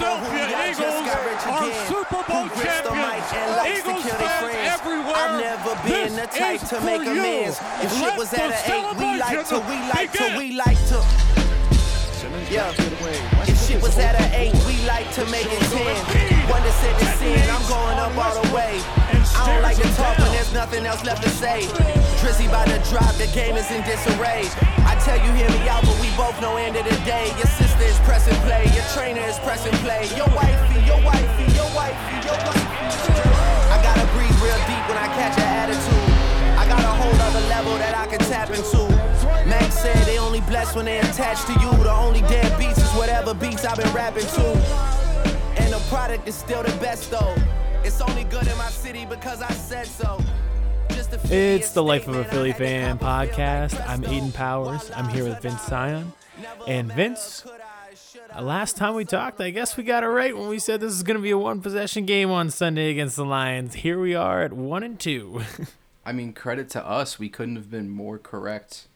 Philadelphia Eagles are. Super Bowl Who grips the mic and champions. Eagles fans everywhere. I've never been this the type is to for make you. amends. If shit Let was at an eight, we like to, we like to, we like to. Yeah. If shit was at an eight, we like to make it ten. One to set the scene, I'm going up all the way. Don't like to talk when there's nothing else left to say. Drizzy by the drop, the game is in disarray. I tell you, hear me out, but we both know end of the day. Your sister is pressing play, your trainer is pressing play. Your wifey, your wifey, your wifey, your wifey. I gotta breathe real deep when I catch an attitude. I got a whole other level that I can tap into. Max said they only blessed when they attached to you. The only dead beats is whatever beats I've been rapping to. And the product is still the best though. It's only good in my city because I said so. Just a It's the Life of a Philly Fan podcast. I'm Aiden Powers. I'm here with Vince Sion. And Vince, last time we talked, I guess we got it right when we said this is going to be a one possession game on Sunday against the Lions. Here we are at one and two. I mean, credit to us. We couldn't have been more correct.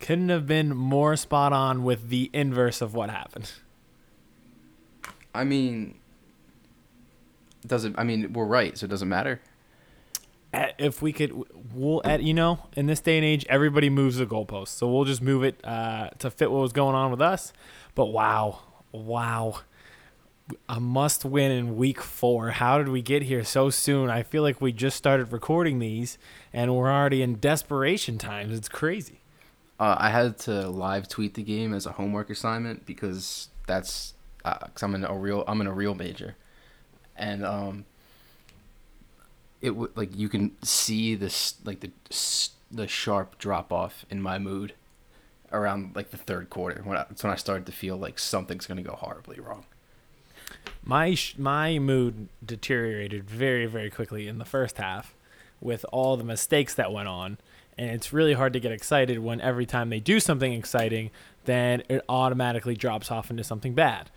Couldn't have been more spot on with the inverse of what happened. I mean, doesn't. I mean, we're right, so it doesn't matter. Uh, If we could, we'll at you know, in this day and age, everybody moves the goalpost, so we'll just move it uh, to fit what was going on with us. But wow, wow, a must win in week four. How did we get here so soon? I feel like we just started recording these, and we're already in desperation times. It's crazy. Uh, I had to live tweet the game as a homework assignment because that's because I'm in a real I'm in a real major, and um, it would like you can see this like the the sharp drop off in my mood around like the third quarter when I, that's when I started to feel like something's gonna go horribly wrong. My sh- my mood deteriorated very very quickly in the first half, with all the mistakes that went on, and it's really hard to get excited when every time they do something exciting, then it automatically drops off into something bad.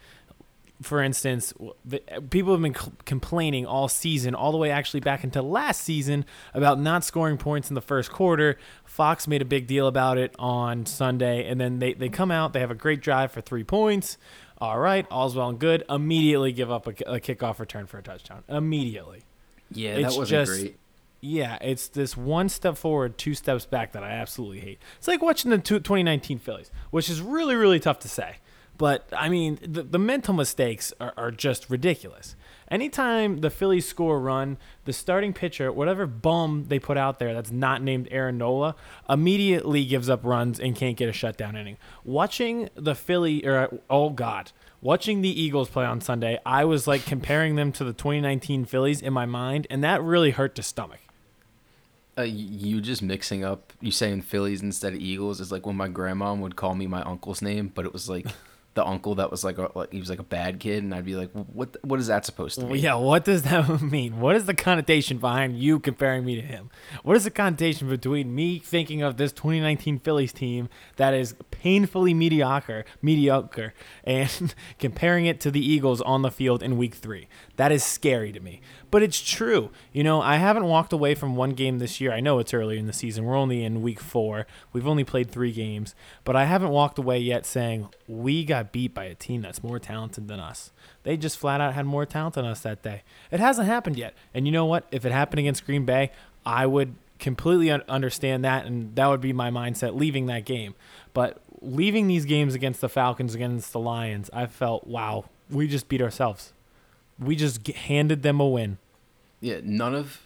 For instance, the, uh, people have been c- complaining all season, all the way actually back into last season, about not scoring points in the first quarter. Fox made a big deal about it on Sunday, and then they, they come out, they have a great drive for three points. All right, all's well and good. Immediately give up a, a kickoff return for a touchdown. Immediately. Yeah, It's that wasn't just- great. Yeah, it's this one step forward, two steps back that I absolutely hate. It's like watching the 2019 Phillies, which is really, really tough to say. But I mean, the, the mental mistakes are, are just ridiculous. Anytime the Phillies score a run, the starting pitcher, whatever bum they put out there that's not named Aaron Nola, immediately gives up runs and can't get a shutdown inning. Watching the Philly, or oh god, watching the Eagles play on Sunday, I was like comparing them to the 2019 Phillies in my mind, and that really hurt the stomach. Uh, you just mixing up you saying Phillies instead of Eagles is like when my grandma would call me my uncle's name, but it was like the uncle that was like, a, like he was like a bad kid, and I'd be like, what what is that supposed to mean? Yeah, what does that mean? What is the connotation behind you comparing me to him? What is the connotation between me thinking of this 2019 Phillies team that is painfully mediocre, mediocre, and comparing it to the Eagles on the field in Week Three? That is scary to me, but it's true. You know, I haven't walked away from one game this year. I know it's early in the season. We're only in Week Four. We've only played three games, but I haven't walked away yet saying we got beat by a team that's more talented than us. They just flat out had more talent than us that day. It hasn't happened yet. And you know what? If it happened against Green Bay, I would completely un- understand that, and that would be my mindset leaving that game. But leaving these games against the Falcons, against the Lions, I felt, wow, we just beat ourselves. We just handed them a win. Yeah, none of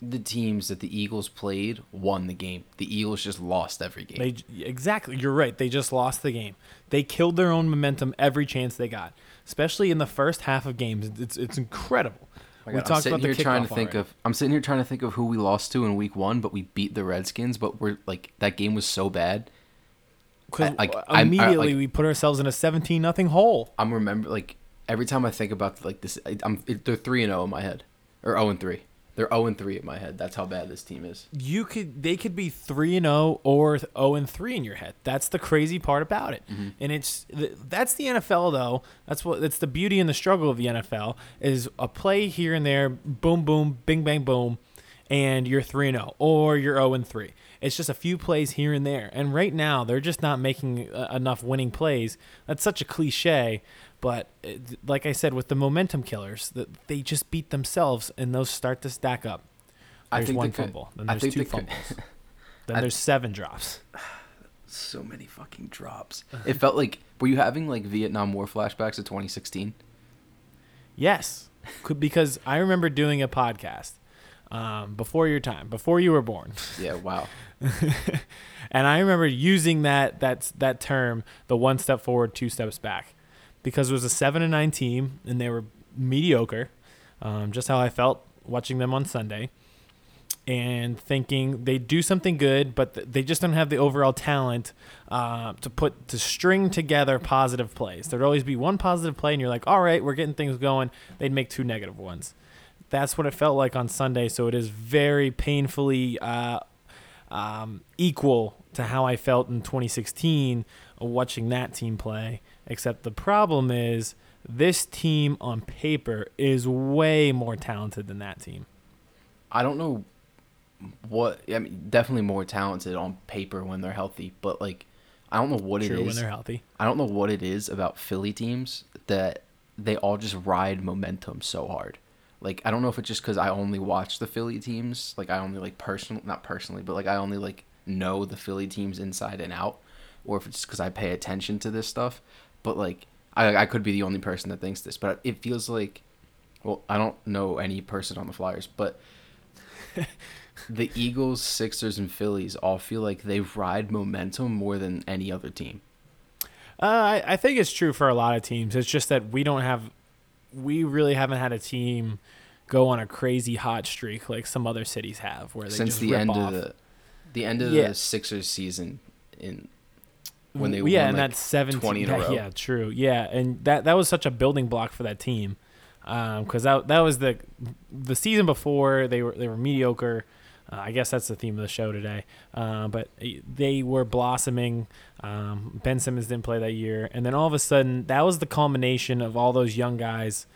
the teams that the Eagles played won the game. The Eagles just lost every game. They exactly. You're right. They just lost the game. They killed their own momentum every chance they got, especially in the first half of games. It's it's incredible. Oh my we God, talked about the here trying to think already. of. I'm sitting here trying to think of who we lost to in Week One, but we beat the Redskins. But we're like that game was so bad. 'Cause I- like, I'm- I- immediately like- we put ourselves in a 17 nothing hole. I'm remember like every time I think about like this, I, I'm it, they're three and zero in my head, or zero and three. They're zero and three in my head. That's how bad this team is. You could they could be 3 and 0 or 0 and 3 in your head. That's the crazy part about it. Mm-hmm. And it's that's the NFL though. That's what that's the beauty and the struggle of the NFL is a play here and there, boom boom, bing bang boom. and you're 3 and 0 or you're 0 and 3. It's just a few plays here and there. And right now, they're just not making uh, enough winning plays. That's such a cliche, but uh, like I said, with the momentum killers, that they just beat themselves, and those start to stack up. I There's think one they could- fumble, then I there's think two they could- fumbles, then I- there's seven drops. So many fucking drops. It felt like were you having like Vietnam War flashbacks of 2016? Yes, because I remember doing a podcast um, before your time, before you were born, Yeah, wow. and I remember using that that that term, the one step forward, two steps back, because it was a seven and nine team, and they were mediocre, um, just how I felt watching them on Sunday, and thinking they do something good, but th- they just don't have the overall talent uh, to put to string together positive plays. There'd always be one positive play, and you're like, all right, we're getting things going. They'd make two negative ones. That's what it felt like on Sunday. So it is very painfully uh, um, equal to how I felt in 2016 watching that team play. Except the problem is this team on paper is way more talented than that team. I don't know what I mean definitely more talented on paper when they're healthy, but like I don't know what True it when is. they're healthy. I don't know what it is about Philly teams that they all just ride momentum so hard. Like I don't know if it's just because I only watch the Philly teams. Like I only like personal, not personally, but like I only like know the Philly teams inside and out, or if it's because I pay attention to this stuff. But like I I could be the only person that thinks this, but it feels like, well, I don't know any person on the Flyers, but the Eagles, Sixers, and Phillies all feel like they ride momentum more than any other team. Uh, I, I think it's true for a lot of teams. It's just that we don't have, we really haven't had a team go on a crazy hot streak like some other cities have, where they since the end off. of the the end of Yeah. the Sixers season in when they yeah, and like, that's 17 20 in a yeah, row. Yeah, true. Yeah, and that that was such a building block for that team, because that that was the the season before they were they were mediocre. Uh, I guess that's the theme of the show today. Uh, but they were blossoming. Um, ben Simmons didn't play that year, and then all of a sudden, that was the culmination of all those young guys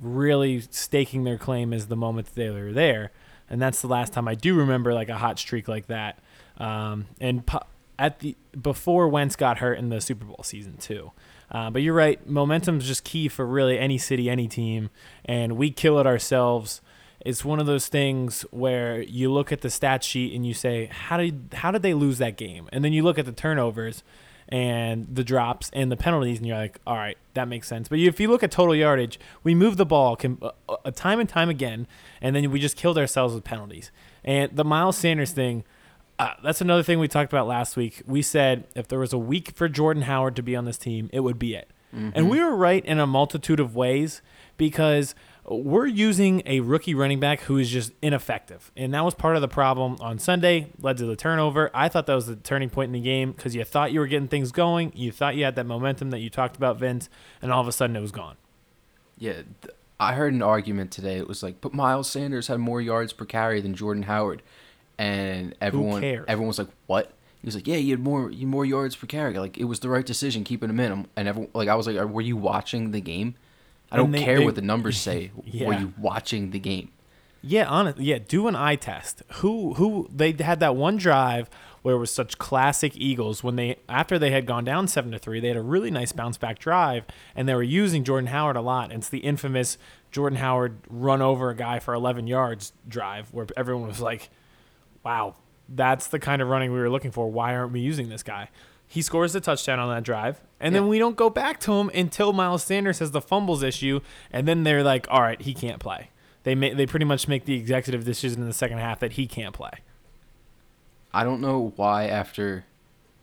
really staking their claim as the moment they were there. And that's the last time I do remember like a hot streak like that. Um, and po- at the before Wentz got hurt in the Super Bowl season too. Uh, but you're right, momentum's just key for really any city, any team, and we kill it ourselves. It's one of those things where you look at the stat sheet and you say, how did how did they lose that game? And then you look at the turnovers and the drops and the penalties, and you're like, all right, that makes sense. But if you look at total yardage, we moved the ball com- uh, uh, time and time again, and then we just killed ourselves with penalties. And the Miles Sanders thing, uh, that's another thing we talked about last week. We said if there was a week for Jordan Howard to be on this team, it would be it. And we were right in a multitude of ways because we're using a rookie running back who is just ineffective. And that was part of the problem on Sunday, led to the turnover. I thought that was the turning point in the game because you thought you were getting things going. You thought you had that momentum that you talked about, Vince, and all of a sudden it was gone. Yeah, I heard an argument today. It was like, but Miles Sanders had more yards per carry than Jordan Howard, and everyone cares? everyone was like, what? He was like, yeah, you had more you more yards per carry. Like it was the right decision keeping him in. And everyone like I was like, were you watching the game? I don't they- care they- what the numbers say. Were you watching the game? Yeah, honest. Yeah, do an eye test. Who who they had that one drive where it was such classic Eagles when they after they had gone down seven to three, they had a really nice bounce back drive, and they were using Jordan Howard a lot. And It's the infamous Jordan Howard run over a guy for 11 yards drive where everyone was like, "Wow, that's the kind of running we were looking for. Why aren't we using this guy?" He scores the touchdown on that drive, and then we don't go back to him until Miles Sanders has the fumbles issue, and then they're like, "All right, he can't play." They ma- they pretty much make the executive decision in the second half that he can't play. I don't know why after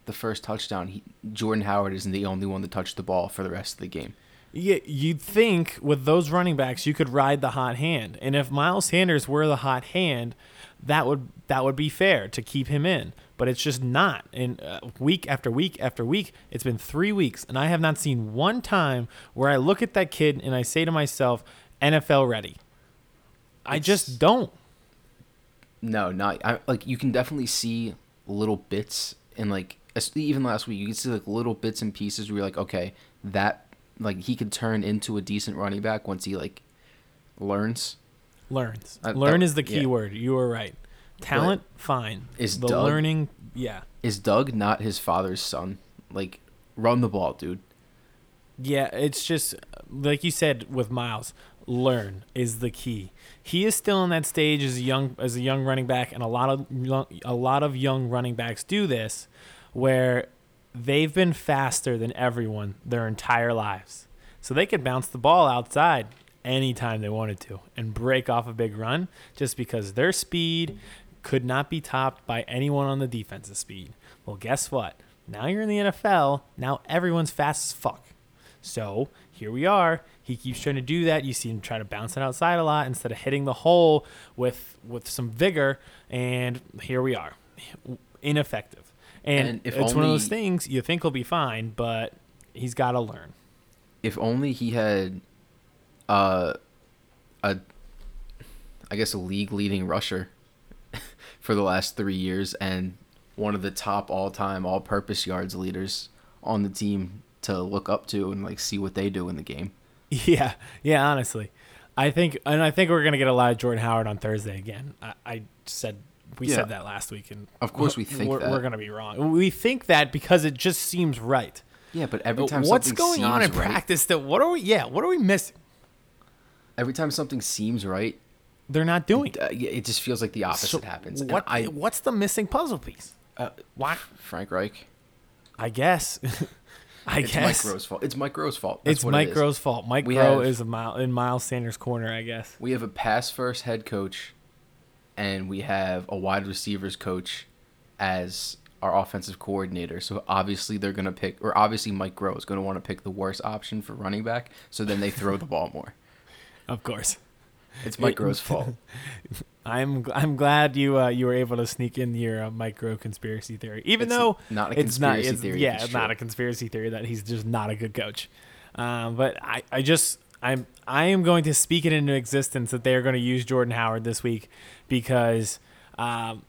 the first touchdown, he, Jordan Howard isn't the only one to touch the ball for the rest of the game. Yeah, you'd think with those running backs you could ride the hot hand, and if Miles Sanders were the hot hand, that would that would be fair to keep him in. But it's just not. And uh, week after week after week, it's been three weeks, and I have not seen one time where I look at that kid and I say to myself, "NFL ready." I It's- just don't. No, not I, like you can definitely see little bits and like even last week you can see like little bits and pieces where you're like, okay, that like he could turn into a decent running back once he like learns. Learns. Uh, Learn that- is the key yeah. word. You were right. Talent, fine. is the Doug- learning? Yeah, Is Doug not his father's son? Like, run the ball, dude. yeah. It's just like you said with Miles. Learn is the key. He is still in that stage as a young as a young running back, and a lot of young- a lot of young running backs do this, where they've been faster than everyone their entire lives, so they could bounce the ball outside anytime they wanted to and break off a big run just because their speed could not be topped by anyone on the defensive speed. Well, guess what? Now you're in the NFL. Now everyone's fast as fuck. So here we are. He keeps trying to do that. You see him try to bounce it outside a lot instead of hitting the hole with with some vigor. And here we are, ineffective. And, And if it's one of those things you think he'll be fine, but he's got to learn. If only he had, uh, a, I guess a league leading rusher for the last three years and one of the top all time all purpose yards leaders on the team to look up to and like see what they do in the game. Yeah, yeah. Honestly, I think, and I think we're gonna get a lot of Jordan Howard on Thursday again. I, I said we Yeah. said that last week, and Of course we think we're, we're gonna be wrong. We think that because it just seems right. Yeah, but every time What's something going on in right- practice? That what are we? Yeah, what are we missing? Every time something seems right, They're not doing. uh, yeah, it just feels like the opposite So happens. What? I, what's the missing puzzle piece? uh, Why? Frank Reich. I guess. I It's guess Mike Groh's fault. It's Mike Groh's fault. That's it's what Mike it is. Groh's fault. Mike We Groh have- is a mile in Miles Sanders' corner, I guess. We have a pass first head coach, and we have a wide receivers coach as our offensive coordinator. So obviously they're gonna pick, or obviously Mike Groh is gonna want to pick the worst option for running back. So then they throw the ball more. Of course. It's It- fault. I'm I'm glad you uh, you were able to sneak in your uh, micro conspiracy theory, even It's though not a it's not. conspiracy It's, theory yeah, it's not a conspiracy theory that he's just not a good coach. Um, but I, I just I'm I am going to speak it into existence that they are going to use Jordan Howard this week because um,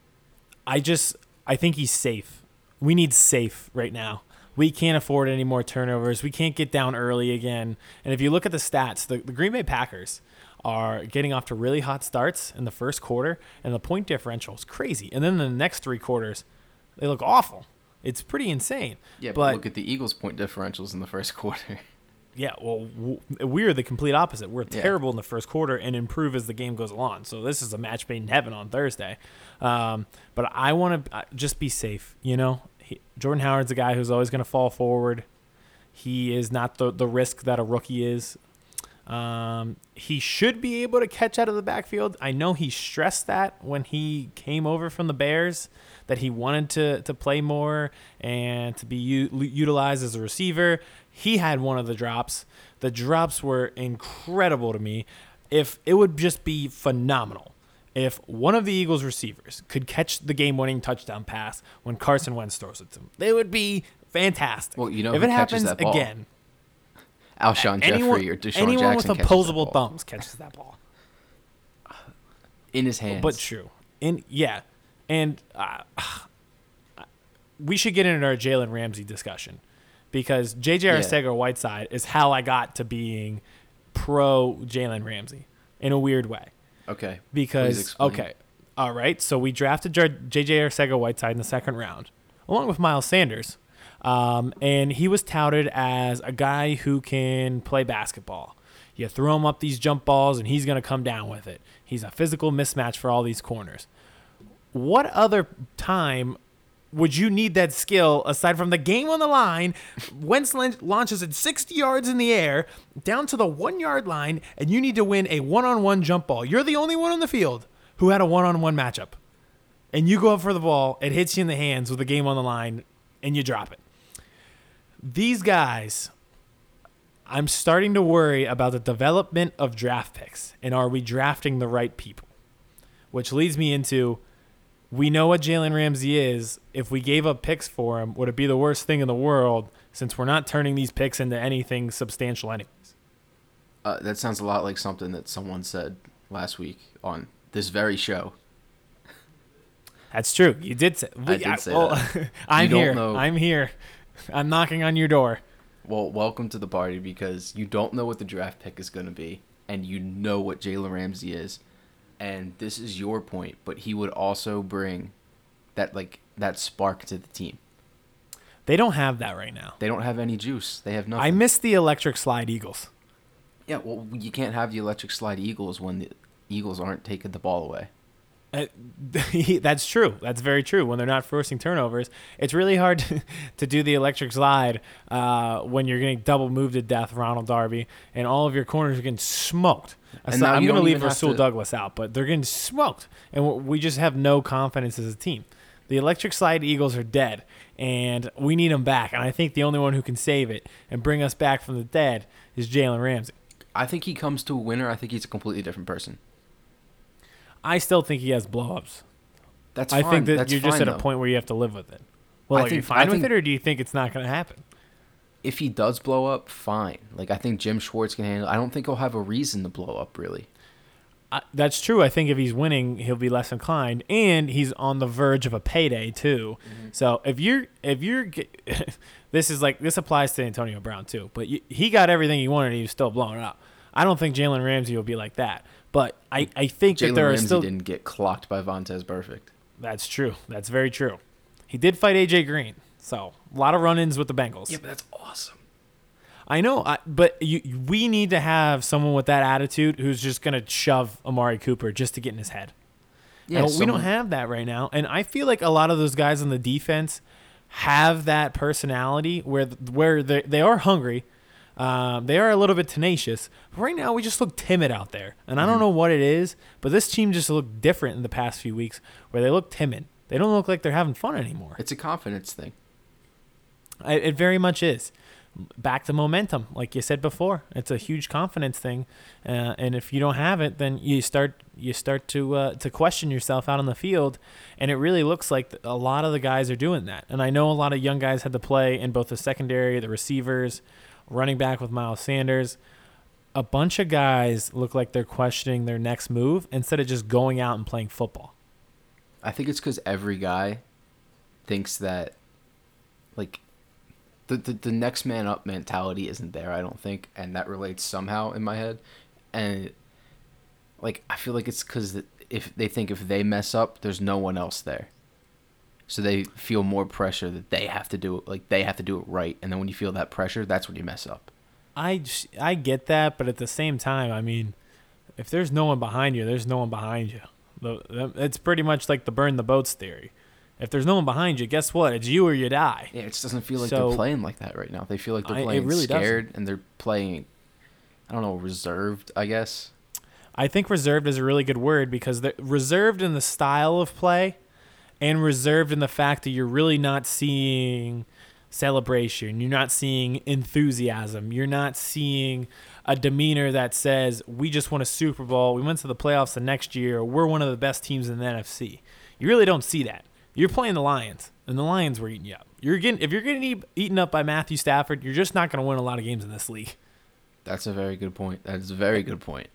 I just I think he's safe. We need safe right now. We can't afford any more turnovers. We can't get down early again. And if you look at the stats, the, the Green Bay Packers are getting off to really hot starts in the first quarter, and the point differential is crazy. And then the next three quarters, they look awful. It's pretty insane. Yeah, but, but look at the Eagles' point differentials in the first quarter. yeah, well, we're the complete opposite. We're Yeah. terrible in the first quarter and improve as the game goes along. So this is a match made in heaven on Thursday. Um, but I want to just be safe. You know, Jordan Howard's a guy who's always going to fall forward. He is not the the risk that a rookie is. Um, he should be able to catch out of the backfield. I know he stressed that when he came over from the Bears that he wanted to to play more and to be u- utilized as a receiver. He had one of the drops. The drops were incredible to me. If it would just be phenomenal if one of the Eagles receivers could catch the game-winning touchdown pass when Carson Wentz throws it to him, they would be fantastic. Well, you know if it happens that ball? again, Alshon anyone, Jeffery or DeSean anyone Jackson with opposable thumbs catches that ball. in his hands. But true, and yeah, and uh, we should get into our Jalen Ramsey discussion because JJ Yeah. Arcega Whiteside is how I got to being pro Jalen Ramsey in a weird way. Okay, because okay, all right. So we drafted J.J. Arcega Whiteside in the second round, along with Miles Sanders, um, and he was touted as a guy who can play basketball. You throw him up these jump balls, and he's going to come down with it. He's a physical mismatch for all these corners. What other time would you need that skill aside from the game on the line? Wentz launches it 60 yards in the air down to the one yard line, and you need to win a one on one jump ball. You're the only one on the field who had a one on one matchup. And you go up for the ball, it hits you in the hands with the game on the line, and you drop it. These guys, I'm starting to worry about the development of draft picks and are we drafting the right people? Which leads me into we know what Jalen Ramsey is. If we gave up picks for him, would it be the worst thing in the world since we're not turning these picks into anything substantial anyways? Uh, that sounds a lot like something that someone said last week on this very show. That's true. You did say. I did say well, that. I'm here. know. I'm here. I'm knocking on your door. Well, welcome to the party because you don't know what the draft pick is going to be, and you know what Jalen Ramsey is. And this is your point, but he would also bring that like that spark to the team. They don't have that right now. They don't have any juice. They have nothing. I miss the electric slide Eagles. yeah, well, you can't have the electric slide Eagles when the Eagles aren't taking the ball away. Uh, that's true. That's very true. When they're not forcing turnovers, it's really hard to, to do the electric slide uh, when you're getting double moved to death, Ronald Darby, and all of your corners are getting smoked. Now I'm going to leave Rasul to- Douglas out, but they're getting smoked, and we just have no confidence as a team. The electric slide Eagles are dead, and we need them back. And I think the only one who can save it and bring us back from the dead is Jalen Ramsey. I think he comes to a winner. I think he's a completely different person. I still think he has blowups. That's I fine. think that That's you're just fine, at a though. point where you have to live with it. Well, I are you think- fine I with think- it, or do you think it's not going to happen? If he does blow up, fine. Like I think Jim Schwartz can handle. I don't think he'll have a reason to blow up really. I, that's true. I think if he's winning, he'll be less inclined, and he's on the verge of a payday too. Mm-hmm. So if you're if you're this is like this applies to Antonio Brown too, but you, he got everything he wanted, and he was still blowing up. I don't think Jalen Ramsey will be like that, but I, I think that Jalen there are Ramsey still didn't get clocked by Vontaze Burfict. that's true. That's very true. He did fight AJ Green, so a lot of run-ins with the Bengals. Yeah, but that's awesome. I know, I, but you, we need to have someone with that attitude who's just gonna shove Amari Cooper just to get in his head. Yeah, And we don't have that right now, and I feel like a lot of those guys on the defense have that personality where where they they are hungry, um, they are a little bit tenacious. But right now, we just look timid out there, and I don't know what it is, but this team just looked different in the past few weeks, where they look timid. They don't look like they're having fun anymore. It's a confidence thing. It, it very much is. Back to momentum, like you said before. It's a huge confidence thing, uh, and if you don't have it, then you start you start to uh, to question yourself out on the field, and it really looks like a lot of the guys are doing that. And I know a lot of young guys had to play in both the secondary, the receivers, running back with Miles Sanders. A bunch of guys look like they're questioning their next move instead of just going out and playing football. I think it's because every guy thinks that, like, the, the the next man up mentality isn't there. I don't think, and that relates somehow in my head, and like I feel like it's because if they think if they mess up, there's no one else there, so they feel more pressure that they have to do it. Like they have to do it right, and then when you feel that pressure, that's when you mess up. i i get that, but at the same time, I mean, if there's no one behind you, there's no one behind you. The, it's pretty much like the burn the boats theory. If there's no one behind you, guess what? It's you or you die. Yeah, it just doesn't feel like So- they're playing like that right now. They feel like they're I- playing really doesn't. scared, and they're playing, I don't know, reserved. I guess. I think reserved is a really good word because reserved in the style of play and reserved in the fact that you're really not seeing celebration. You're not seeing enthusiasm. You're not seeing a demeanor that says, we just won a Super Bowl. We went to the playoffs the next year. We're one of the best teams in the NFC. You really don't see that. You're playing the Lions, and the Lions were eating you up. You're getting if you're getting eaten up by Matthew Stafford, you're just not going to win a lot of games in this league. That's a very good point. That is a very good point.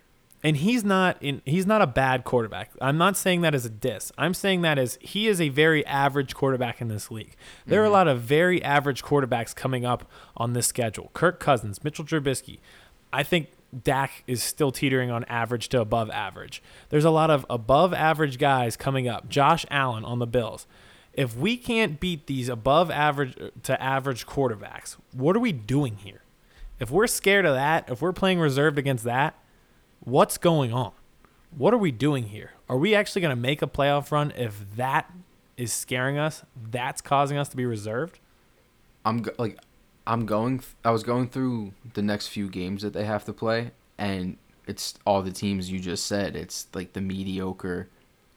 And he's not in he's not a bad quarterback. I'm not saying that as a diss. I'm saying that as he is a very average quarterback in this league. There are a mhm. lot of very average quarterbacks coming up on this schedule. Kirk Cousins, Mitchell Trubisky. I think Dak is still teetering on average to above average. There's a lot of above average guys coming up. Josh Allen on the Bills. If we can't beat these above average to average quarterbacks, what are we doing here? If we're scared of that, if we're playing reserved against that, what's going on? What are we doing here? Are we actually going to make a playoff run if that is scaring us? That's causing us to be reserved? I'm go- like, I'm going. Th- I was going through the next few games that they have to play, and it's all the teams you just said. It's like the mediocre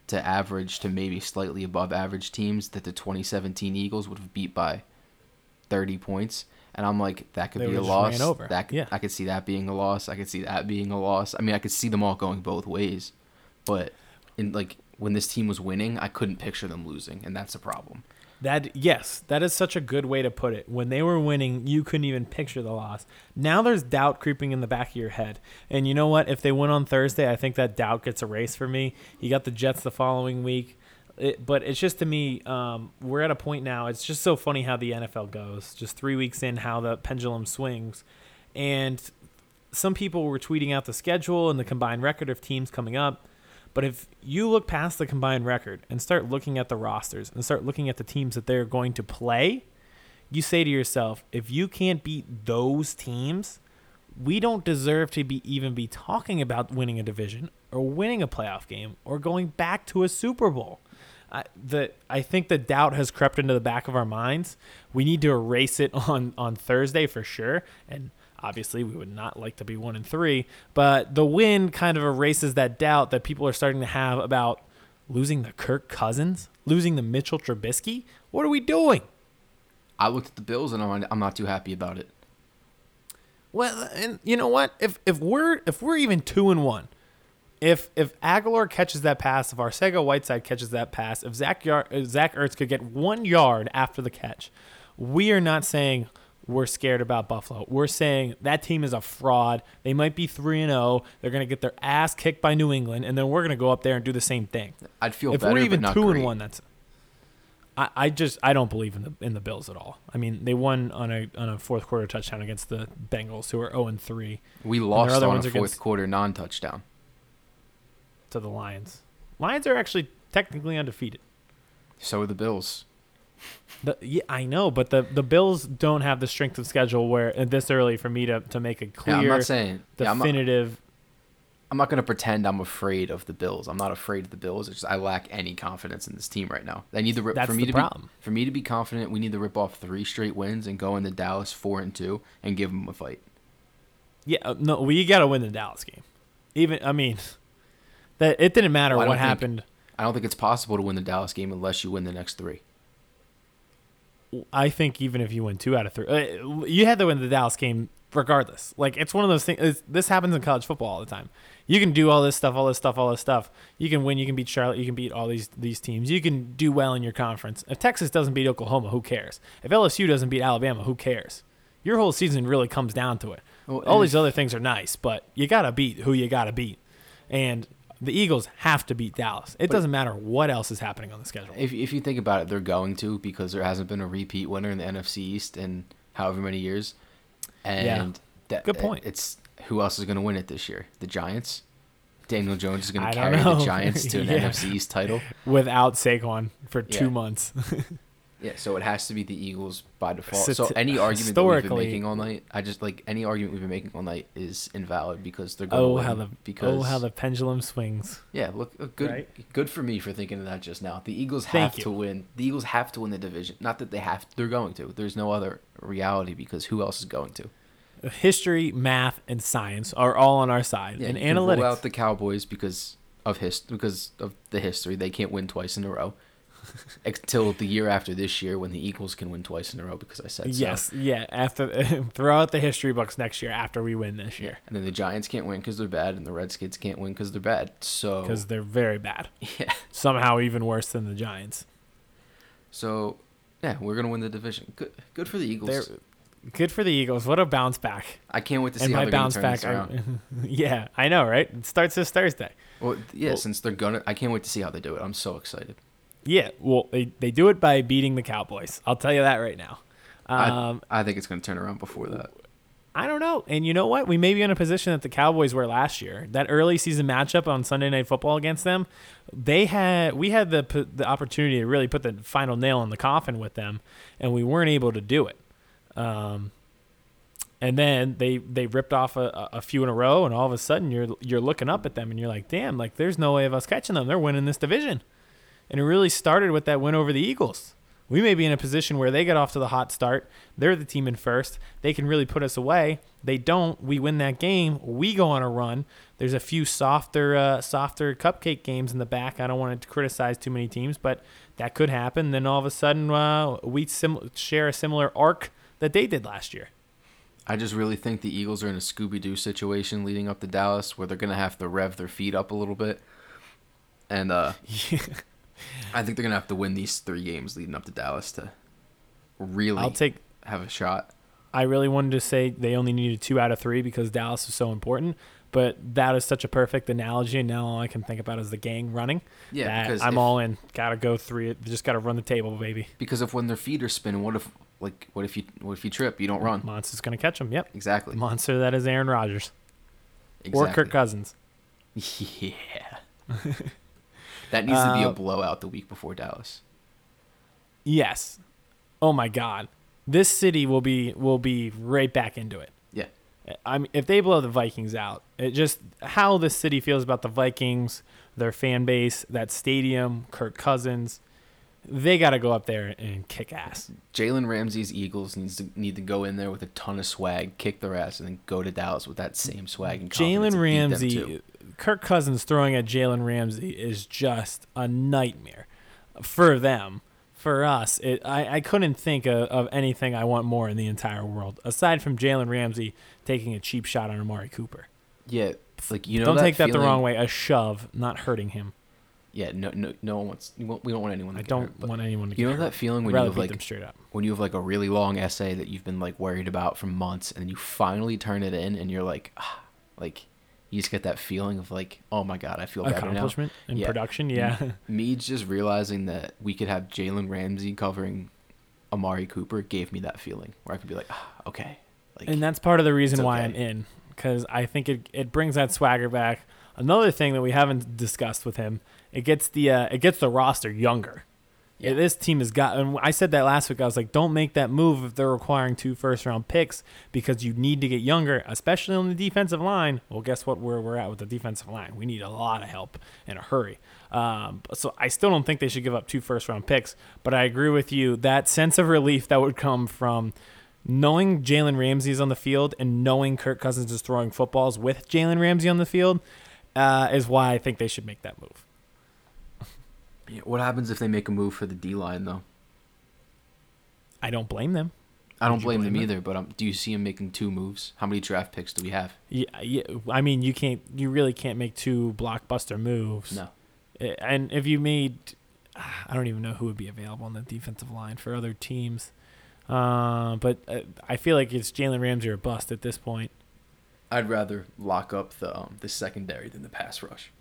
to average to maybe slightly above average teams that the 2017 Eagles would have beat by 30 points. And I'm like, that could They be a loss. over. That could, Yeah. I could see that being a loss. I could see that being a loss. I mean, I could see them all going both ways, but in like when this team was winning, I couldn't picture them losing, and that's a problem. That yes, that is such a good way to put it. When they were winning, you couldn't even picture the loss. Now there's doubt creeping in the back of your head. And you know what? If they win on Thursday, I think that doubt gets erased for me. You got the Jets the following week. It, but it's just to me, um, we're at a point now. It's just so funny how the NFL goes. Just three weeks in, how the pendulum swings, and some people were tweeting out the schedule and the combined record of teams coming up. But if you look past the combined record and start looking at the rosters and start looking at the teams that they're going to play, you say to yourself, if you can't beat those teams, we don't deserve to be even be talking about winning a division or winning a playoff game or going back to a Super Bowl. I, the I think the doubt has crept into the back of our minds. We need to erase it on on Thursday for sure, and obviously we would not like to be one and three. But the win kind of erases that doubt that people are starting to have about losing the Kirk Cousins, losing the Mitchell Trubisky. What are we doing? I looked at the Bills and I'm I'm not too happy about it. Well, and you know what? If if we're if we're even two and one, if if Agholor catches that pass, if Arcega Whiteside catches that pass, if Zach Yar- Zach Ertz could get one yard after the catch, we are not saying we're scared about Buffalo. We're saying that team is a fraud. They might be three and zero. They're gonna get their ass kicked by New England, and then we're gonna go up there and do the same thing. I'd feel if better, we're even two great. and one, that's. I, I just I don't believe in the in the Bills at all. I mean they won on a on a fourth quarter touchdown against the Bengals, who are zero and three. We lost on a fourth against- quarter non-touchdown. To the Lions. Lions are actually technically undefeated. So are the Bills. The, yeah, I know, but the, the Bills don't have the strength of schedule where uh, this early for me to, to make a clear, Yeah, I'm not saying. Yeah, I'm not, definitive. I'm not gonna pretend I'm afraid of the Bills. I'm not afraid of the Bills. It's just I lack any confidence in this team right now. I need to rip, That's for me the to problem. be for me to be confident. We need to rip off three straight wins and go into Dallas four and two and give them a fight. Yeah, uh, no, we got to win the Dallas game. Even I mean, that it didn't matter Well, what think- happened. I don't think it's possible to win the Dallas game unless you win the next three. I think even if you win two out of three, uh, you had to win the Dallas game regardless. Like it's one of those things. This happens in college football all the time. You can do all this stuff, all this stuff, all this stuff. You can win. You can beat Charlotte. You can beat all these these teams. You can do well in your conference. If Texas doesn't beat Oklahoma, who cares? If LSU doesn't beat Alabama, who cares? Your whole season really comes down to it. Well, all these other things are nice, but you gotta beat who you gotta beat, and the Eagles have to beat Dallas. It But- doesn't matter what else is happening on the schedule. If if you think about it, they're going to because there hasn't been a repeat winner in the NFC East in however many years. And that, Good point. Uh, it's who else is going to win it this year? The Giants. Daniel Jones is going to carry the Giants to an Yeah. NFC East title. Without Saquon for two months. Yeah, so it has to be the Eagles by default. Sit- so any argument that we've been making all night, I just like any argument we've been making all night is invalid because they're going to Oh how the oh, because oh how the pendulum swings. yeah, look, look good Right? good for me for thinking of that just now. The Eagles Thank have you. to win. The Eagles have to win the division. Not that they have they're going to. There's no other reality because who else is going to? History, math, and science are all on our side. Yeah, and you can rule analytics. out the Cowboys because of his because of the history. They can't win twice in a row. Until the year after this year when the Eagles can win twice in a row because I said so. yes, yeah. After throughout the history books next year, after we win this year, And then the Giants can't win because they're bad, and the Redskins can't win because they're bad. So because they're very bad. yeah, Somehow even worse than the Giants. so yeah, we're gonna win the division. Good, good for the Eagles. They're good for the Eagles. What a bounce back! I can't wait to see and how they're bounce back, this around. I, yeah, I know, right? It starts this Thursday. Well, yeah, Well- since they're gonna, I can't wait to see how they do it. I'm so excited. Yeah, well, they, they do it by beating the Cowboys. I'll tell you that right now. Um, I, I think it's gonna turn around before that. I don't know. And you know what? We may be in a position that the Cowboys were last year. That early season matchup on Sunday Night Football against them, they had we had the the opportunity to really put the final nail in the coffin with them, and we weren't able to do it. Um, and then they they ripped off a, a few in a row, and all of a sudden you're you're looking up at them, and you're like, damn, like there's no way of us catching them. They're winning this division, and it really started with that win over the Eagles. We may be in a position where they get off to the hot start. They're the team in first. They can really put us away. They don't. We win that game. We go on a run. There's a few softer, uh, softer cupcake games in the back. I don't want to criticize too many teams, but that could happen. Then all of a sudden, uh, we sim- share a similar arc that they did last year. I just really think the Eagles are in a Scooby Doo situation leading up to Dallas, where they're gonna have to rev their feet up a little bit, and uh, I think they're gonna have to win these three games leading up to Dallas to really I'll take. have a shot. I really wanted to say they only needed two out of three because Dallas is so important, but that is such a perfect analogy. And now all I can think about is the gang running. Yeah, because I'm if- all in. Gotta go three. Just gotta run the table, baby. Because if when their feet are spinning, what if like what if you what if you trip? You don't run. Monster's gonna catch him. Yep. Exactly. Monster that is Aaron Rodgers exactly. or Kirk Cousins. Yeah. That needs to be a Uh, blowout the week before Dallas. Yes. Oh my God. This city will be will be right back into it. Yeah. I mean, if they blow the Vikings out, it just how the city feels about the Vikings, their fan base, that stadium, Kirk Cousins, they got to go up there and kick ass. Jalen Ramsey's Eagles needs to need to go in there with a ton of swag, kick their ass, and then go to Dallas with that same swag and Jalen and beat them too. Ramsey, Kirk Cousins throwing at Jalen Ramsey is just a nightmare for them. For us, it, I, I couldn't think of, of anything I want more in the entire world aside from Jalen Ramsey taking a cheap shot on Amari Cooper. Yeah, like you know. Don't that take that the wrong way. A shove, not hurting him. Yeah, no, no, no one wants. We don't want anyone. To I don't hurt, want anyone to. You get know hurt. that feeling when you have like straight up. when you have like a really long essay that you've been like worried about for months, and you finally turn it in, and you're like, ah, like you just get that feeling of like, oh my god, I feel better now. accomplishment in Yeah. production. Yeah, Me just realizing that we could have Jalen Ramsey covering Amari Cooper gave me that feeling where I could be like, ah, okay, like and that's part of the reason why okay. I'm in because I think it it brings that swagger back. Another thing that we haven't discussed with him, it gets the uh, it gets the roster younger. Yeah. This team has got, and I said that last week. I was like, don't make that move if they're requiring two first round picks because you need to get younger, especially on the defensive line. Well, guess what? Where we're at with the defensive line, we need a lot of help in a hurry. Um, so I still don't think they should give up two first round picks, but I agree with you. That sense of relief that would come from knowing Jalen Ramsey is on the field and knowing Kirk Cousins is throwing footballs with Jalen Ramsey on the field uh, is why I think they should make that move. What happens if they make a move for the D line though? I don't blame them. I don't blame, them blame them? either, but um, do you see him making two moves? How many draft picks do we have? Yeah, yeah, I mean, you can't, you really can't make two blockbuster moves. No. And if you made, I don't even know who would be available on the defensive line for other teams. Uh, but uh, I feel like it's Jalen Ramsey or bust at this point. I'd rather lock up the um, the secondary than the pass rush.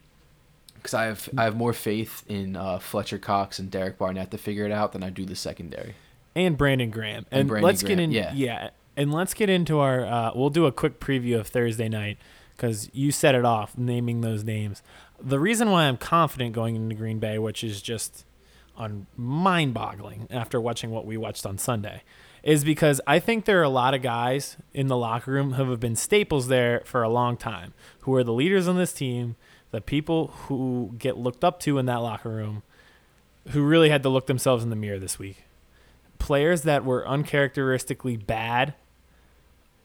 Because I have I have more faith in uh, Fletcher Cox and Derek Barnett to figure it out than I do the secondary. and Brandon Graham. And And, Brandon let's get Graham, in. yeah. and let's get into our. Uh, we'll do a quick preview of Thursday night because you set it off naming those names. The reason why I'm confident going into Green Bay, which is just on mind-boggling after watching what we watched on Sunday, is because I think there are a lot of guys in the locker room who have been staples there for a long time, who are the leaders on this team, the people who get looked up to in that locker room, who really had to look themselves in the mirror this week players that were uncharacteristically bad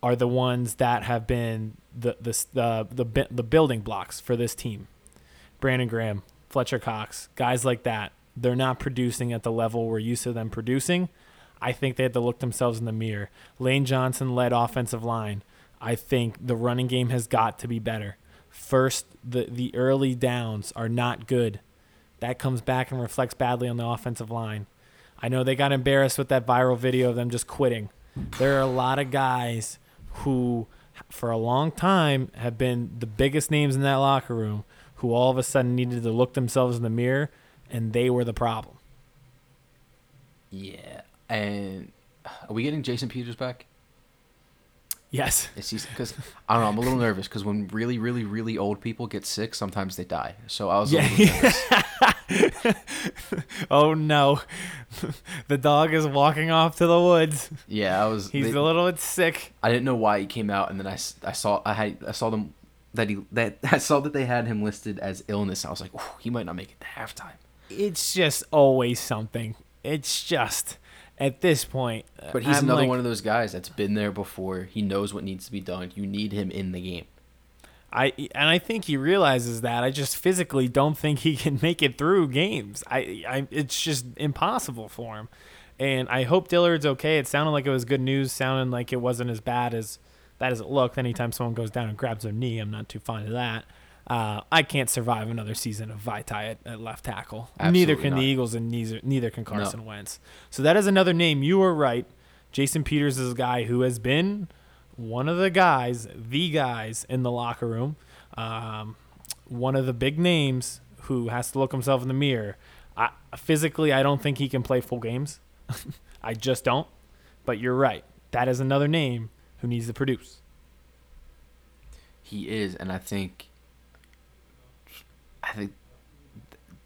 are the ones that have been the the the the, the building blocks for this team. Brandon Graham, Fletcher Cox, guys like that. They're not producing at the level we're used to them producing. I think they had to look themselves in the mirror. Lane Johnson led offensive line. I think the running game has got to be better. First, the the early downs are not good. That comes back and reflects badly on the offensive line. I know they got embarrassed with that viral video of them just quitting. There are a lot of guys who, for a long time, have been the biggest names in that locker room who all of a sudden needed to look themselves in the mirror, and they were the problem. Yeah, and are we getting Jason Peters back? Yes. He? Because I don't know. I'm a little nervous because when really, really, really old people get sick, sometimes they die. So I was a oh no. the dog is walking off to the woods. Yeah, I was. He's they- a little bit sick. I didn't know why he came out, and then I, I saw I had I saw them that he that I saw that they had him listed as illness. I was like, "Ooh, he might not make it to halftime. It's just always something. It's just at this point. But he's I'm another like- one of those guys that's been there before. He knows what needs to be done. You need him in the game. I and I think he realizes that. I just physically don't think he can make it through games. I, I it's just impossible for him. And I hope Dillard's okay. It sounded like it was good news. Sounded like it wasn't as bad as bad as it looked. Anytime someone goes down and grabs their knee, I'm not too fond of that. Uh, I can't survive another season of Vaitai at, at left tackle. neither can not. the Eagles, and neither neither can Carson Wentz. So that is another name. You were right. Jason Peters is a guy who has been one of the guys, the guys in the locker room, um, one of the big names who has to look himself in the mirror. I, physically, I don't think he can play full games. I just don't. But you're right. That is another name who needs to produce. He is, and I think, I think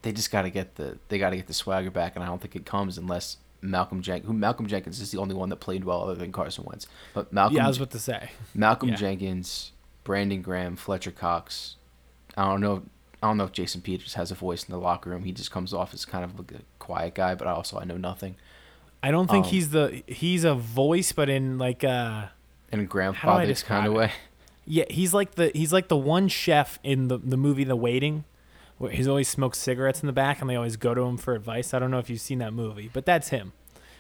they just got to get the they got to get the swagger back, and I don't think it comes unless Malcolm Jenkins, who Malcolm Jenkins is the only one that played well other than Carson Wentz. But Malcolm, yeah, I was about to say. Malcolm yeah. Jenkins, Brandon Graham, Fletcher Cox. I don't know. I don't know if Jason Peters has a voice in the locker room. He just comes off as kind of like a quiet guy, but also I know nothing. I don't think Um, he's the he's a voice, but in like uh In a How do I grandfather's kind of way. yeah, he's like the he's like the one chef in the the movie The Waiting, he's always smokes cigarettes in the back, and they always go to him for advice. I don't know if you've seen that movie, but that's him.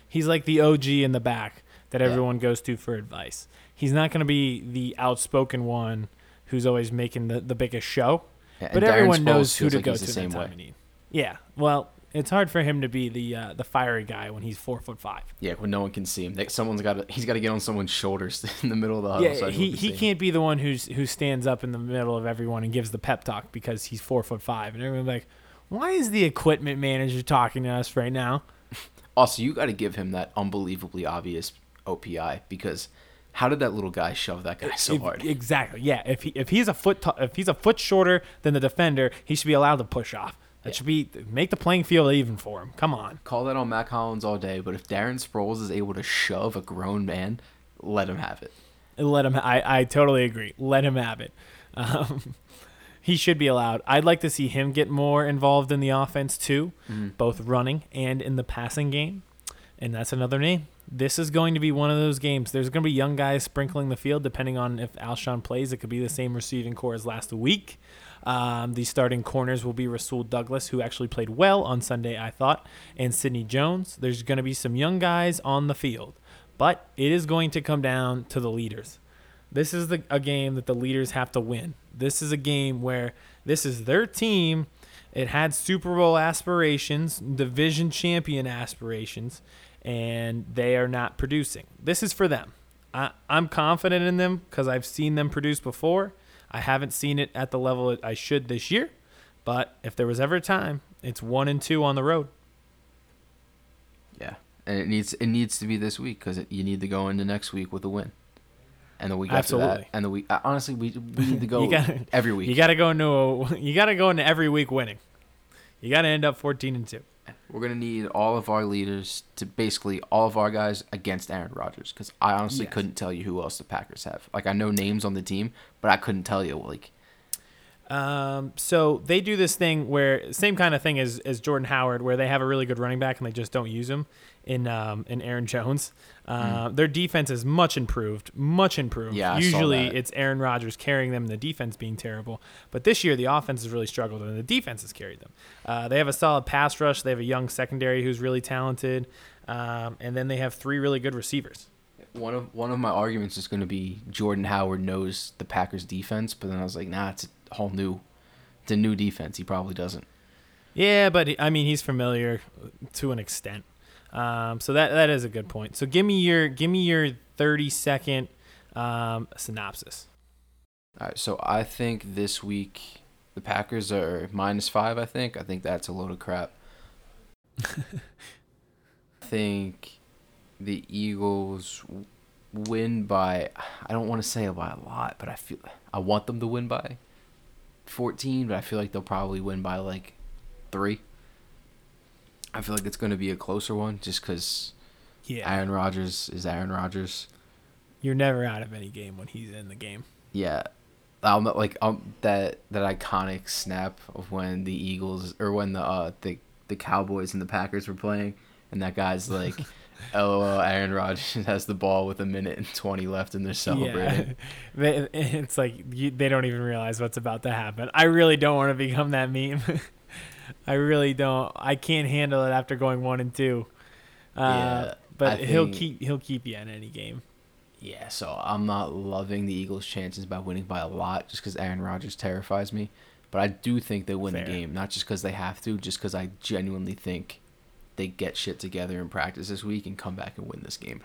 He's like the OG in the back that Yeah. everyone goes to for advice. He's not going to be the outspoken one who's always making the, the biggest show, Yeah, but everyone knows who to like go to the in same that time way. of need. Yeah, well, it's hard for him to be the uh, the fiery guy when he's four foot five. Yeah, when no one can see him, Like, someone's got to. He's got to get on someone's shoulders in the middle of the huddle. Yeah, so he, he him. can't be the one who's who stands up in the middle of everyone and gives the pep talk because he's four foot five, and everyone's like, "Why is the equipment manager talking to us right now?" Also, you got to give him that unbelievably obvious OPI because how did that little guy shove that guy so hard? Exactly. Yeah. If he if he's a foot t- if he's a foot shorter than the defender, he should be allowed to push off. That Yeah. should be make the playing field even for him. Come on. Call that on Mack Hollins all day, but if Darren Sproles is able to shove a grown man, let him have it. Let him. I I totally agree. Let him have it. Um, he should be allowed. I'd like to see him get more involved in the offense too, both running and in the passing game. And that's another name. This is going to be one of those games. There's going to be young guys sprinkling the field, depending on if Alshon plays. It could be the same receiving corps as last week. Um, the starting corners will be Rasul Douglas, who actually played well on Sunday, I thought, and Sidney Jones. There's going to be some young guys on the field, but it is going to come down to the leaders. This is the, a game that the leaders have to win. This is a game where this is their team. It had Super Bowl aspirations, division champion aspirations, and they are not producing. This is for them. I, I'm confident in them because I've seen them produce before. I haven't seen it at the level I should this year, but if there was ever a time, it's one and two on the road. Yeah, and it needs it needs to be this week because you need to go into next week with a win, and the week after Absolutely. that, and the week. Honestly, we we need to go gotta- every week. You got to go into a, you got to go into every week winning. You got to end up 14 and two. We're gonna need all of our leaders to basically all of our guys against Aaron Rodgers because I honestly Yes. couldn't tell you who else the Packers have. Like I know names on the team, but I couldn't tell you like Um, so they do this thing where same kind of thing as, as Jordan Howard, where they have a really good running back and they just don't use him in um, in Aaron Jones. Uh, Their defense is much improved, much improved. Yeah, usually it's Aaron Rodgers carrying them, and the defense being terrible. But this year the offense has really struggled, and the defense has carried them. Uh, they have a solid pass rush. They have a young secondary who's really talented, um, and then they have three really good receivers. one of one of my arguments is going to be Jordan Howard knows the Packers defense, but then I was like, nah, it's whole new, it's a new defense. He probably doesn't. Yeah, but I mean he's familiar to an extent. Um, so that that is a good point. So give me your give me your thirty second um, synopsis. All right, so I think this week the Packers are minus five. I think. I think that's a load of crap. I think the Eagles win by. I don't want to say by a lot, but I feel I want them to win by fourteen, but I feel like they'll probably win by like three. I feel like it's going to be a closer one, just because Yeah, Aaron Rodgers is Aaron Rodgers. you're never out of any game when he's in the game. Yeah, um, like um, that that iconic snap of when the Eagles or when the uh the the Cowboys and the Packers were playing, and that guy's like, "LOL, Aaron Rodgers has the ball with a minute and twenty left, and they're celebrating." Yeah, it's like you, they don't even realize what's about to happen. I really don't want to become that meme. I really don't. I can't handle it after going one and two. Uh, Yeah, but I he'll keep he'll keep you in any game. Yeah, so I'm not loving the Eagles' chances by winning by a lot, just because Aaron Rodgers terrifies me. But I do think they win Fair. the game, not just because they have to, just because I genuinely think they get shit together in practice this week and come back and win this game.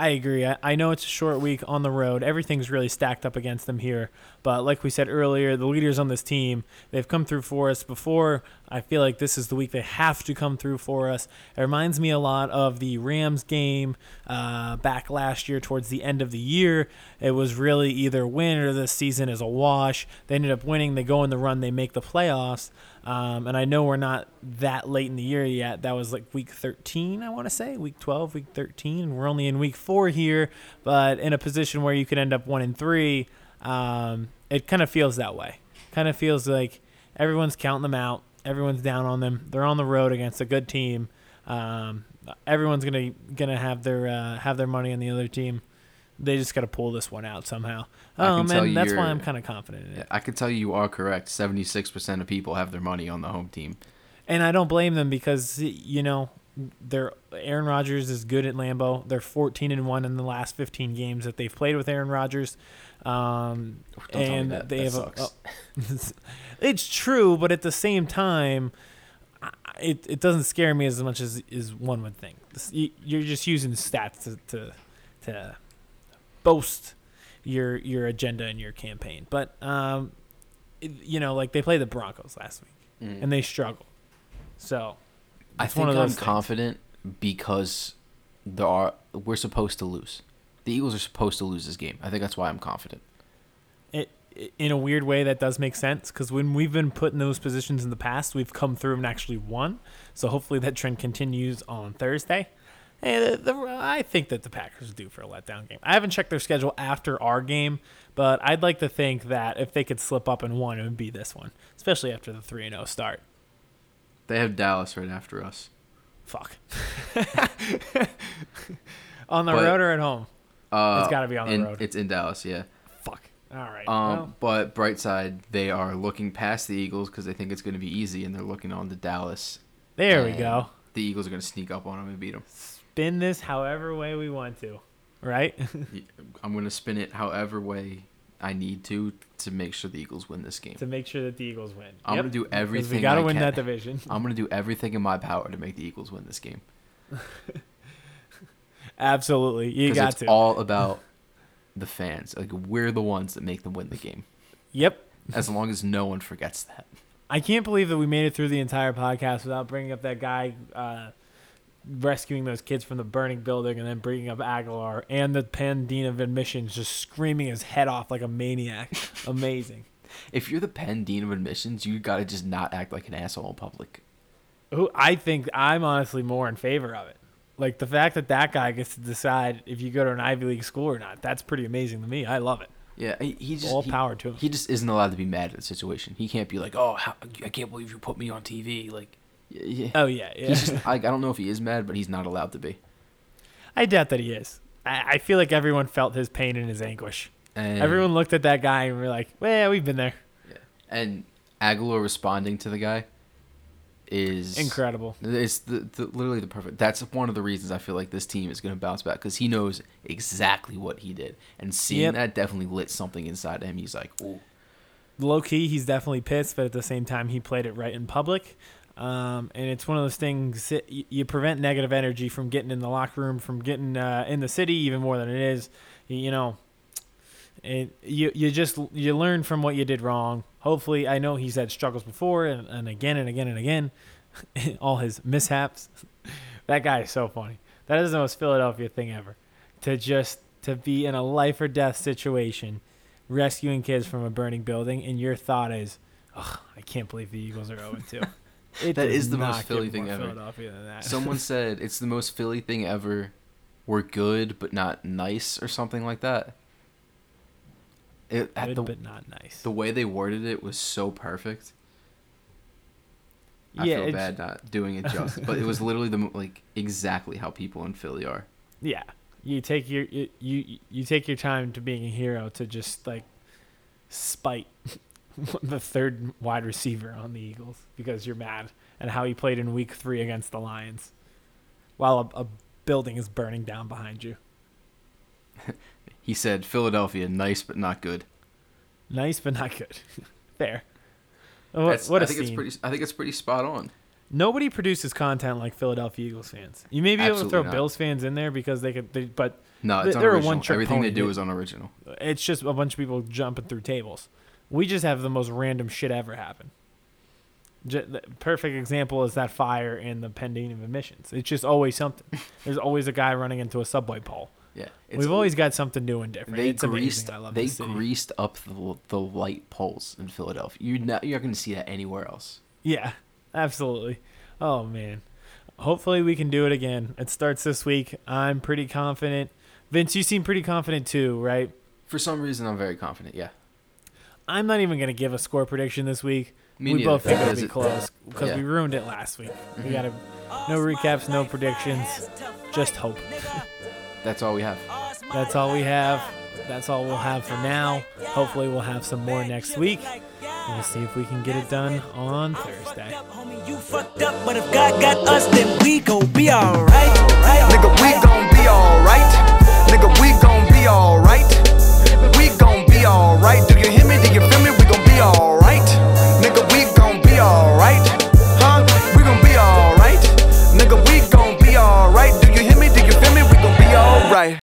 I agree. I, I know it's a short week on the road. Everything's really stacked up against them here. But like we said earlier, the leaders on this team, they've come through for us before. I feel like this is the week they have to come through for us. It reminds me a lot of the Rams game uh, back last year towards the end of the year. It was really either win or the season is a wash. They ended up winning. They go in the run. They make the playoffs. Um, and I know we're not that late in the year yet. That was like week 13, I want to say, week 12, week 13. We're only in week four here, but in a position where you could end up one and three. Um, it kind of feels that way. Kind of feels like everyone's counting them out. Everyone's down on them. They're on the road against a good team. Um, everyone's gonna gonna have their uh, have their money on the other team. They just got to pull this one out somehow. Um, and that's why I'm kind of confident in it. I can tell you you are correct. Seventy six percent of people have their money on the home team. And I don't blame them because you know they're Aaron Rodgers is good at Lambeau. They're 14 and one in the last 15 games that they've played with Aaron Rodgers. Um, Don't and that. they That have sucks. a. it's true, but at the same time, it it doesn't scare me as much as as one would think. You- You're just using stats to to, to boast your your agenda and your campaign. But um, it- you know, like they played the Broncos last week Mm. and they struggle. So I think I'm things. confident because there are we're supposed to lose. The Eagles are supposed to lose this game. I think that's why I'm confident. it, it in a weird way that does make sense because when we've been put in those positions in the past, we've come through and actually won. So hopefully that trend continues on Thursday. And the, the, I think that the Packers are due for a letdown game. I haven't checked their schedule after our game, but I'd like to think that if they could slip up in one, it would be this one, especially after the three and zero start. They have Dallas right after us. Fuck. on the But- road or at home? Uh, It's gotta be on the in- road. It's in Dallas, yeah. Fuck. All right. Um, well, but bright side, they are looking past the Eagles because they think it's going to be easy, and they're looking on to Dallas. there we go. The Eagles are going to sneak up on them and beat them. Spin this however way we want to. Right? I'm going to spin it however way I need to to make sure the Eagles win this game. to make sure that the Eagles win. I'm Yep, gonna do everything. We got to win can. that division. I'm going to do everything in my power to make the Eagles win this game. Absolutely, you got it's to. all about the fans. Like we're the ones that make them win the game. yep. As long as no one forgets that. I can't believe that we made it through the entire podcast without bringing up that guy uh, rescuing those kids from the burning building, and then bringing up Agholor and the Penn Dean of Admissions just screaming his head off like a maniac. Amazing. If you're the Penn Dean of Admissions, you got to just not act like an asshole in public. Who I think I'm honestly more in favor of it. Like the fact that that guy gets to decide if you go to an Ivy League school or not. That's pretty amazing to me. I love it. Yeah, he, he just All he- power to him. He just isn't allowed to be mad at the situation. He can't be like, "Oh, how, I can't believe you put me on TV." Like, yeah. Oh yeah, yeah. He's just, like, I don't know if he is mad, but he's not allowed to be. I doubt that he is. I, I feel like everyone felt his pain and his anguish. And, Everyone looked at that guy and were like, "Well, we've been there." yeah. and Agholor responding to the guy is Incredible. It's the, the literally the perfect. That's one of the reasons I feel like this team is going to bounce back because he knows exactly what he did, and seeing Yep. that definitely lit something inside him. He's like, "Ooh, Low key, he's definitely pissed, but at the same time, he played it right in public. Um, and it's one of those things that you prevent negative energy from getting in the locker room, from getting uh, in the city, even more than it is. You know, it, you you just you learn from what you did wrong. Hopefully, I know he's had struggles before, and, and again and again and again, all his mishaps. that guy is so funny. That is the most Philadelphia thing ever. To just to be in a life or death situation, rescuing kids from a burning building, and your thought is, "Ugh, I can't believe the Eagles are 0 2." It That is the most Philly thing ever. Philadelphia than that. Someone said it's the most Philly thing ever. We're good, but not nice, or something like that. It, at good, the but not nice. the way they worded it was so perfect. I yeah, feel bad not doing it justice, but it was literally the like exactly how people in Philly are. Yeah, you take your you, you you take your time to being a hero to just like spite the third wide receiver on the Eagles because you're mad and how he played in Week Three against the Lions, while a, a building is burning down behind you. He said, "Philadelphia, nice but not good." Nice, but not good. Fair. What, That's- what a I think scene. it's pretty. I think it's pretty spot on. Nobody produces content like Philadelphia Eagles fans. You may be able to throw not. Bills fans in there because they could, they, but No, it's they're a one-trick Everything pony. they do is unoriginal. it's just a bunch of people jumping through tables. We just have the most random shit ever happen. J- the perfect example is that fire in the Penn Dean of Admissions. It's just always something. There's always a guy running into a subway pole. Yeah, We've always got something new and different. they it's greased. amazing. I love they greased up the the light poles in Philadelphia. You're not. You're not going to see that anywhere else. Yeah, absolutely. Oh man. Hopefully we can do it again. It starts this week. I'm pretty confident. Vince, you seem pretty confident too, right? For some reason, I'm very confident. Yeah. I'm not even gonna give a score prediction this week. Me we neither, both think it'll be it- close because yeah. we ruined it last week. We mm-hmm. gotta no recaps, no predictions, just hope. That's all we have. That's all we have. That's all we'll have for now. Hopefully we'll have some more next week. And we'll see if we can get it done on Thursday. You fucked up, but if God got us, then we gon' be alright. Nigga, we gon' be alright. Nigga, we gon' be alright. We gon' alright. Do you hear me? Do you feel me? We gon' be alright. Nigga, we gon' be alright. Huh? We gon' be alright. Nigga, we gon' be alright. Do you hear me? Do you feel me? We gon' be alright.